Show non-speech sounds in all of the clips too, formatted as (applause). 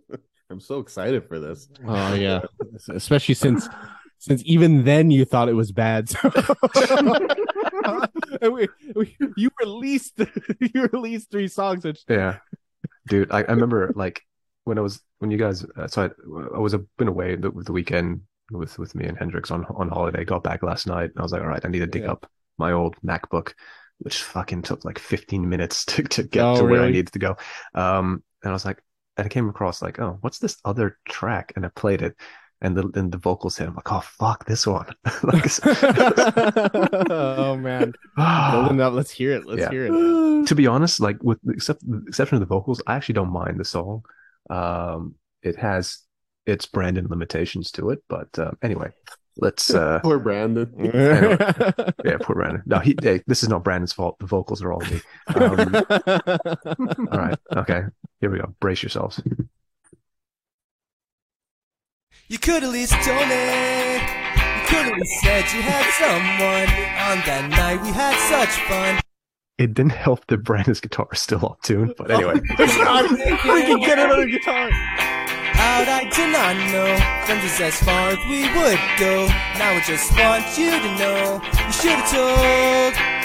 (laughs) I'm so excited for this. Oh yeah, especially since since even then you thought it was bad. So. (laughs) We, we, you released (laughs) you released three songs, which Yeah, dude, I, I remember like when I was when you guys. Uh, so I, I was a, been away the, the weekend with with me and Hendrix on on holiday. Got back last night. And I was like, all right, I need to dig Yeah. up my old MacBook, which fucking took like 15 minutes to to get Oh, to where I needed to go. Um, and I was like, and I came across like, oh, what's this other track? And I played it. And the and the vocals hit. I'm like, oh fuck, this one. (laughs) like, (laughs) oh man, (sighs) building up. Let's hear it. Let's Yeah. hear it. to be honest, like with the except the exception of the vocals, I actually don't mind the song. Um, it has its Brandon limitations to it, but uh, anyway, let's. Uh, (laughs) Poor Brandon. yeah, poor Brandon. No, he. Hey, this is not Brandon's fault. The vocals are all me. Um, all right, okay, here we go. Brace yourselves. You could at least told me. You could least said you had someone. On that night we had such fun. It didn't help that Brandon's guitar is still off tune, but anyway. (laughs) Freaking (laughs) get another guitar. How'd I did not know? Friends is as far as we would go. Now I just want you to know. You should have told.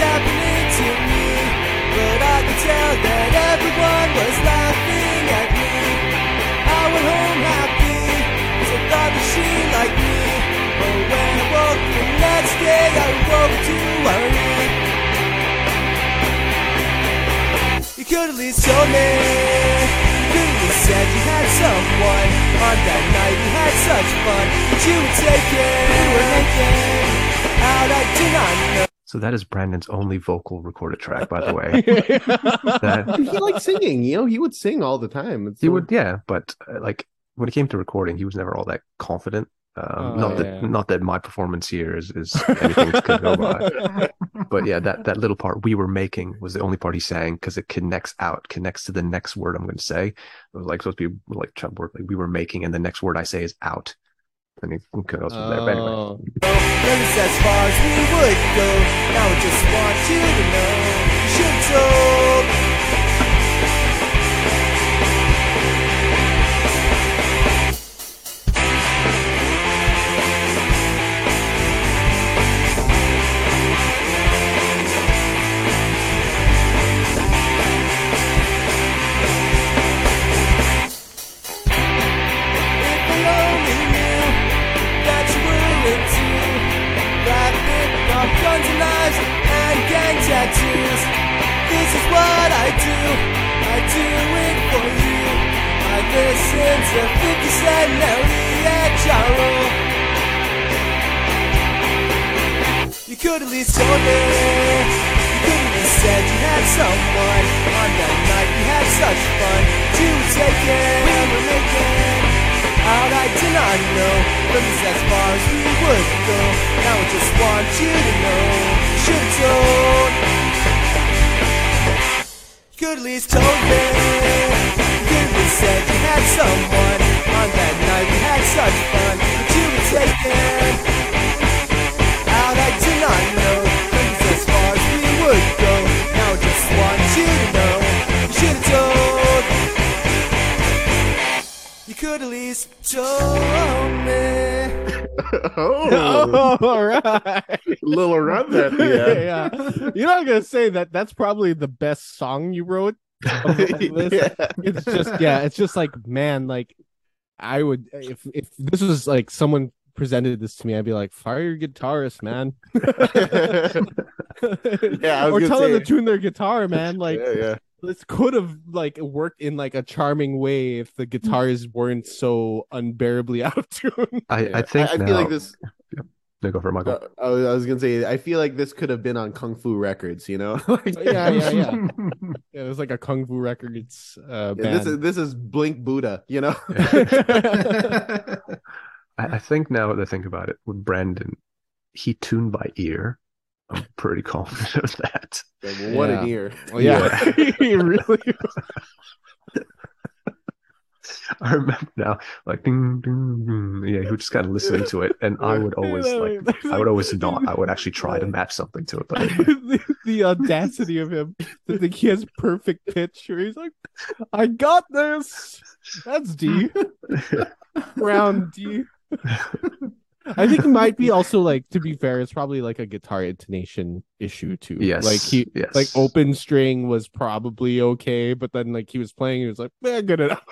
Happening to me, but I could tell that everyone was laughing at me. I went home happy, 'cause I thought that she liked me. But when I woke the next day, I woke to worry. You could at least told me. You said you had someone. On that night we had such fun. But you were taken. You were naked. Out I do not know. So that is Brandon's only vocal recorded track, by the way. (laughs) That he liked singing. You know, he would sing all the time. It's he so- would, yeah, but uh, like when it came to recording, he was never all that confident. Um, Oh, not that not that my performance here is, is anything to go by. (laughs) But yeah, that that little part we were making was the only part he sang because it connects out, connects to the next word I'm going to say. It was like supposed to be like Chubb like we were making, and the next word I say is out. And he goes from there. But anyway, Oh. That is as far as we would go. Now I just want you to know. You should guns and knives and gang tattoos. This is what I do. I do it for you. I listen to 50 Cent, and Ja Rule. You could at least told me. You could at least said you had someone. On that night we had such fun. You were taken. We were making out I did not know. But this as far as we would go. Now I just want you to know. You should have told. You could at least told me. You could at said you had someone. On that night we had such fun. But you were taken out I did not know Things as far as we would go Now I just want you to know You should have told You could at least told me (laughs) oh, (laughs) all right. little run that yeah. (laughs) yeah. You're I'm gonna say that that's probably the best song you wrote. of. Yeah. It's just yeah, it's just like man, like I would if if this was like someone presented this to me, I'd be like, fire your guitarist, man. Yeah, I was or tell them to tune their guitar, man. Like yeah, yeah. This could have like worked in like a charming way if the guitars weren't so unbearably (laughs) out of tune. I, I think I, now, feel like this. No, go for it, Michael. Uh, I was I was gonna say, I feel like this could have been on Kung Fu Records, you know? (laughs) Like- yeah, yeah, yeah. (laughs) Yeah, it was like a kung fu record. It's uh, Yeah, this is this is Blink Buddha, you know? I, I think now that I think about it, with Brandon, he tuned by ear. I'm pretty confident of that. Like, well, what Yeah. an ear. Oh, yeah, (laughs) (laughs) he really. (laughs) I remember now, like ding, ding, ding. yeah, he was just kind of listening to it, and I would always like, I would always not. I would actually try to match something to it, but the, the audacity of him to think he has perfect pitch. Where he's like, "I got this." That's D. Round D. I think it might be also like to be fair, it's probably like a guitar intonation issue too. yes, like he yes, like open string was probably okay, but then like he was playing, he was like, "Man, good enough."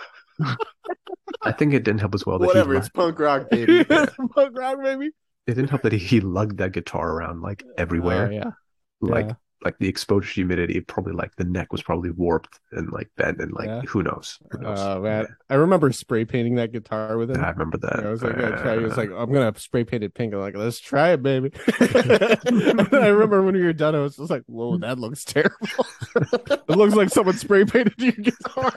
I think it didn't help as well that Whatever, he, it's punk rock, (laughs) baby. Punk rock, baby. it didn't help that he, he lugged that guitar around like oh, everywhere. Oh, yeah, like yeah. Like the exposure humidity probably like the neck was probably warped and like bent and like Yeah. who knows who knows Oh man, I remember spray painting that guitar with it. I remember that I was like, gonna try. He was Uh, like, I'm gonna spray paint it pink. I'm like, let's try it, baby. (laughs) I remember when we were done, I was just like, whoa, that looks terrible. (laughs) it looks like someone spray painted your guitar.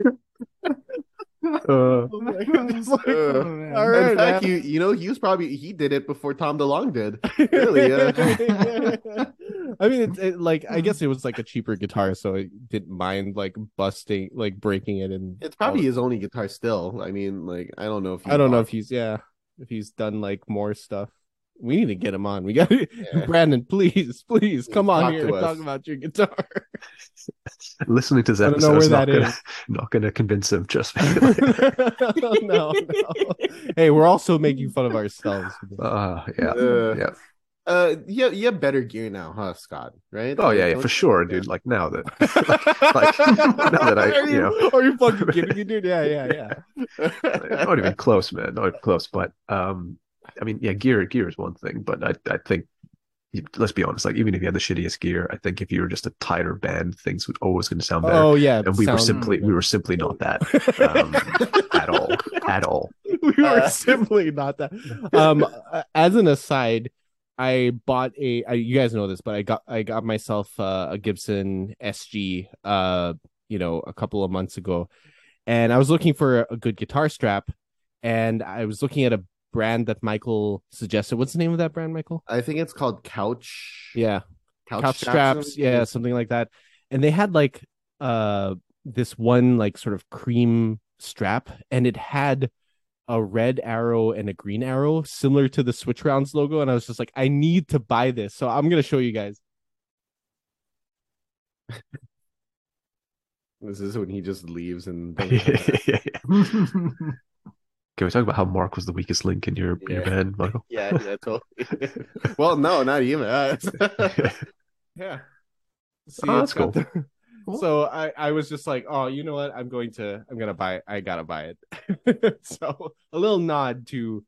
(laughs) (laughs) uh, It's (laughs) like, Uh, all right, In fact, man. you you know, he was probably he did it before Tom DeLonge did. (laughs) Really, uh, I mean, it, it, like I guess it was like a cheaper guitar, so I didn't mind like busting, like breaking it, and It's probably his only guitar still. I mean, like I don't know if he I don't know if he's yeah, if he's done like more stuff. We need to get him on. We got to (laughs) Yeah. Brandon, please, please come on Talk here to and us. talk about your guitar. (laughs) listening to this I don't know episode where is not that gonna is. (laughs) not gonna convince him just no, no. Hey, we're also making fun of ourselves. uh yeah Uh, yeah Uh, yeah, you have better gear now, huh, Scott? Right? oh yeah, yeah for you? sure Yeah. dude like now that like, now that I, are you know- are you fucking kidding me, dude? Yeah, yeah, yeah. not even close man not even close but um i mean yeah gear gear is one thing but i i think let's be honest like even if you had the shittiest gear i think if you were just a tighter band things would always going to sound better Oh yeah, and we were sound- simply we were simply not that um, (laughs) at all at all we were Uh, simply not that. Um, as an aside, I bought a. I, you guys know this, but I got I got myself uh, a Gibson SG. Uh, you know, a couple of months ago, and I was looking for a good guitar strap, and I was looking at a brand that Michael suggested. What's the name of that brand, Michael? I think it's called couch. Yeah, couch, couch straps. Yeah, something like that. And they had like uh this one like sort of cream strap, and it had a red arrow and a green arrow similar to the switch rounds logo and i was just like i need to buy this so i'm gonna show you guys (laughs) This is when he just leaves and (laughs) (laughs) Can we talk about how Mark was the weakest link in your your band, Michael? (laughs) yeah, yeah, totally. (laughs) well, no, not even. Uh, (laughs) yeah See, Oh, that's cool. got the- so i i was just like oh you know what i'm going to i'm gonna buy it i gotta buy it so a little nod to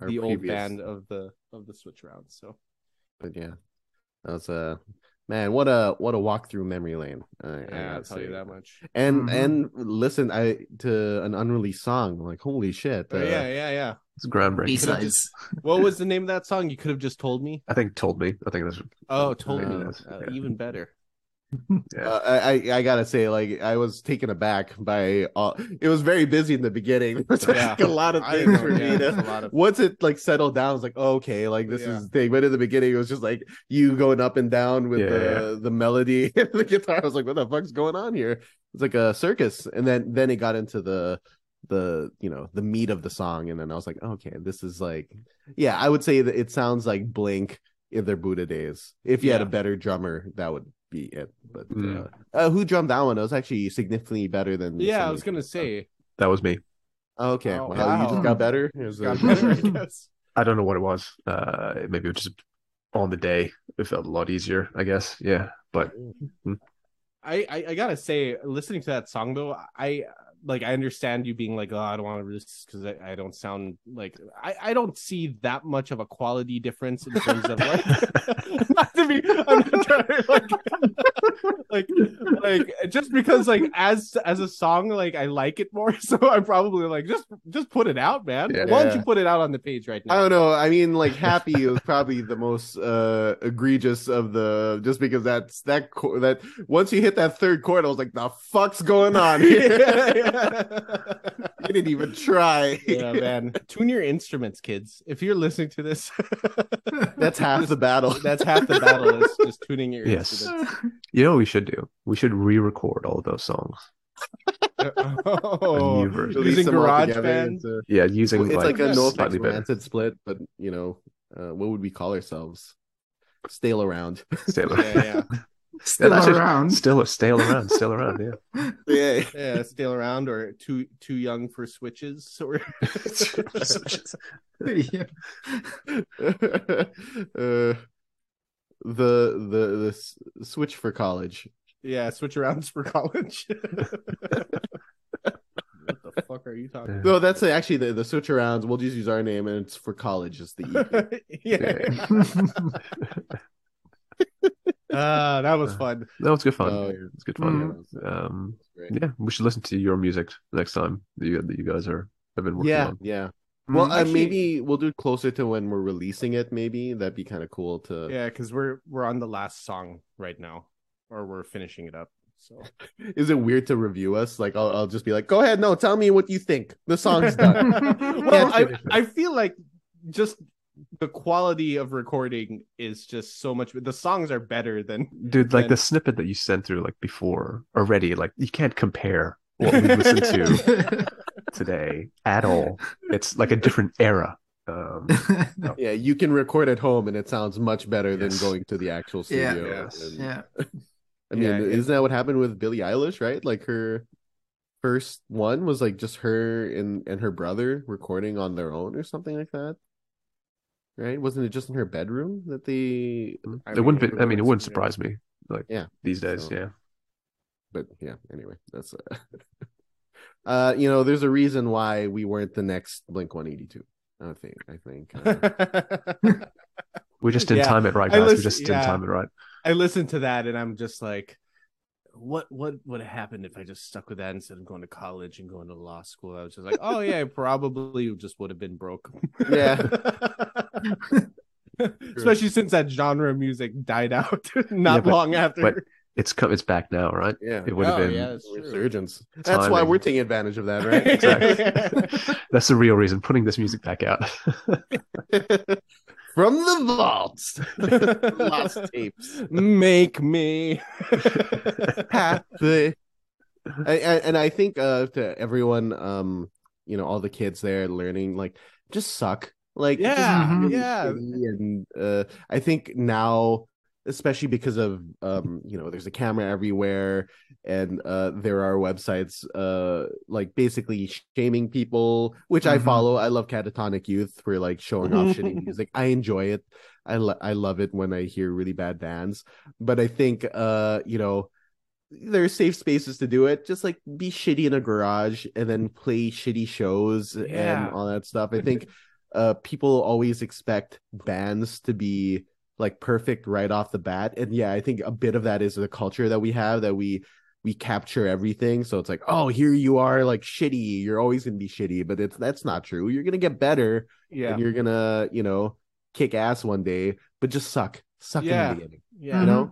Our the old band of the of the switch rounds so but yeah, that was a man. What a what a walk through memory lane. I, I yeah i'll gotta tell you that much And Mhm. and listen, I to an unreleased song. Like holy shit! Oh, uh, yeah yeah yeah It's groundbreaking. B-sides. (laughs) what was the name of that song you could have just told me I think told me. I think that's oh told me that's- uh, yeah. even better yeah. (laughs) Uh, I, I gotta say, like I was taken aback by all. It was very busy in the beginning. (laughs) It was Yeah. like a lot of things know, for yeah, me to. of Once it like settled down, I was like, oh, okay, like this is the thing. But in the beginning, it was just like you going up and down with the the melody (laughs) and the guitar. I was like, what the fuck's going on here? It's like a circus. And then then it got into the the you know the meat of the song, and then I was like, okay, this is like, yeah, I would say that it sounds like Blink in their Buddha days. If you had a better drummer, that would be it. But Mm. uh, uh, who drummed that one? It was actually significantly better than. yeah some i was gonna say That was me. Oh, okay, Oh, wow, you just got better. It was, got uh, (laughs) better, I guess. I don't know what it was. Uh, maybe it was just on the day. It felt a lot easier, I guess. Yeah, but I, I I gotta say, listening to that song though, I like I understand you being like, oh, I don't want to release because I, I don't sound like I, I don't see that much of a quality difference in terms of like (laughs) (laughs) not to be I'm not trying to like (laughs) like like just because like as as a song like I like it more so I'm probably like just just put it out man Yeah. why don't you put it out on the page right now? I don't know. I mean, like Happy was probably the most uh egregious of the just because that's that that once you hit that third chord, I was like, the fuck's going on here? (laughs) you didn't even try. yeah man tune your instruments kids if you're listening to this (laughs) That's half the battle. that's half the battle is just tuning your Yes. instruments You know what we should do? We should re-record all of those songs. (laughs) oh, new version. Using them garage together band into- Yeah, using It's like, a yeah, no slightly effects better. split, but you know, uh, what would we call ourselves? Stale around. Stale, yeah yeah Still that's just- around. still a stale around, still around. Yeah. (laughs) yeah. yeah still around or too too young for switches or (laughs) yeah. (laughs) uh, the the the switch for college. yeah switch arounds for college what the fuck are you talking No, that's actually the the switch arounds. We'll just use our name, and it's for college. Is the E. yeah uh that was fun That was good fun. Oh, yeah. It's good fun. Mhm. Um, yeah, we should listen to your music next time that you, that you guys are have been working yeah, on. yeah. Well, uh, maybe we'll do it closer to when we're releasing it. Maybe that'd be kind of cool to. yeah because we're we're on the last song right now or we're finishing it up so (laughs) Is it weird to review us? Like, I'll, I'll just be like, "Go ahead, no, tell me what you think. The song's done." (laughs) well I. I feel like just the quality of recording is just so much the songs are better than Dude, like And- the snippet that you sent through like before already, like you can't compare what we listen to (laughs) today at all. It's like a different era. Um, (laughs) yeah, you can record at home, and it sounds much better Yes. than going to the actual Yeah. studio. Yes. And- yeah. (laughs) I mean, Yeah, it- isn't that what happened with Billie Eilish? Right, like her first one was like just her and and her brother recording on their own or something like that. Right? Wasn't it just in her bedroom that they? I it wouldn't be, I mean, it wouldn't yeah. surprise me. Like Yeah. these days, So- yeah. But yeah. Anyway, that's. Uh, (laughs) uh, you know, there's a reason why we weren't the next Blink 182. I think. I think. Uh, (laughs) We just didn't Yeah, time it right, I guys. we just didn't yeah. time it right. I listened to that and I'm just like, what what would have happened if I just stuck with that instead of going to college and going to law school? I was just like, oh yeah, I probably just would have been broke. Yeah. (laughs) (laughs) Especially since that genre of music died out (laughs) not Yeah, but- long after. but It's come. It's back now, right? yeah. It would have Oh, been. yeah, that's true. Resurgence. That's why we're taking advantage of that, right? (laughs) Exactly. That's the real reason. Putting this music back out. From the vaults. Lost tapes. Make me happy. I, I, and I think uh to everyone, um, you know, all the kids there learning, like, just suck. Like, Yeah, be yeah. And uh, I think now, especially because of um, you know, there's a camera everywhere, and uh, there are websites uh, like basically shaming people, which I Mhm. follow. I love Catatonic Youth for like showing off shitty (laughs) music. I enjoy it. I lo- I love it when I hear really bad bands. But I think uh, you know, there's safe spaces to do it. Just like be shitty in a garage and then play shitty shows Yeah. and all that stuff. I think uh people always expect bands to be like perfect right off the bat. And yeah, I think a bit of that is the culture that we have that we we capture everything. So it's like, oh, here you are like shitty. You're always gonna be shitty, but it's that's not true. You're gonna get better yeah and you're gonna, you know, kick ass one day, but just suck. Suck Yeah. in the beginning. yeah You know?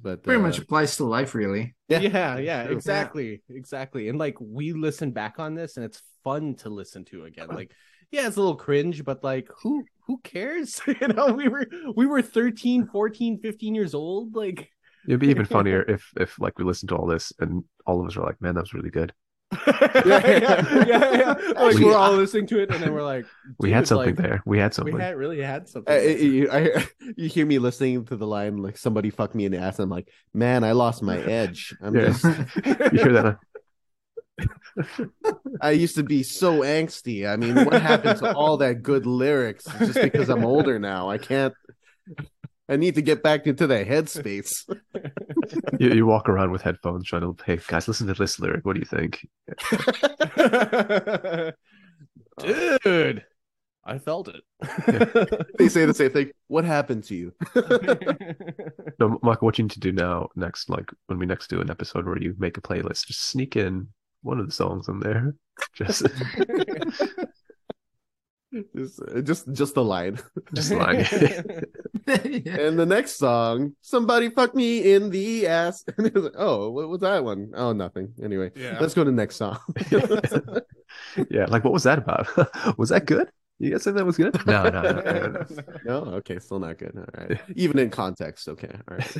But Pretty uh, much applies to life, really. Yeah, yeah, yeah, true. exactly, exactly. And like we listen back on this, and it's fun to listen to again. Like, yeah, it's a little cringe, but like, who who cares? (laughs) you know, we were we were 13, 14, 15 years old. Like, It'd be even funnier (laughs) if, if like we listened to all this and all of us were like, "Man, that was really good." (laughs) yeah, yeah, yeah. Like We- we, are all listening to it, and then we're like, We had something like, there. We had something. We had really had something. I, you, I, you hear me listening to the line like somebody fucked me in the ass. And I'm like, man, I lost my edge. I'm Yeah. just, you hear that? I used to be so angsty. I mean, what happened to all that good lyrics? Just because I'm older now, I can't. I need to get back into the headspace. (laughs) You, you walk around with headphones trying to, hey guys, listen to this lyric. What do you think? (laughs) dude, I felt it. They say the same thing. What happened to you? No, Michael, what you need to do now, next, like when we next do an episode where you make a playlist, just sneak in one of the songs in there. (laughs) Just, (laughs) just uh, just just the line. just line. (laughs) Yeah. And the next song, somebody fuck me in the ass. And it was like, oh, what was that one? Oh, nothing. Anyway, Yeah. let's go to the next song. yeah, like what was that about? was that good? You guys say that was good? No, no, no. no, no. no, okay, still not good. All right, even in context, okay, all right.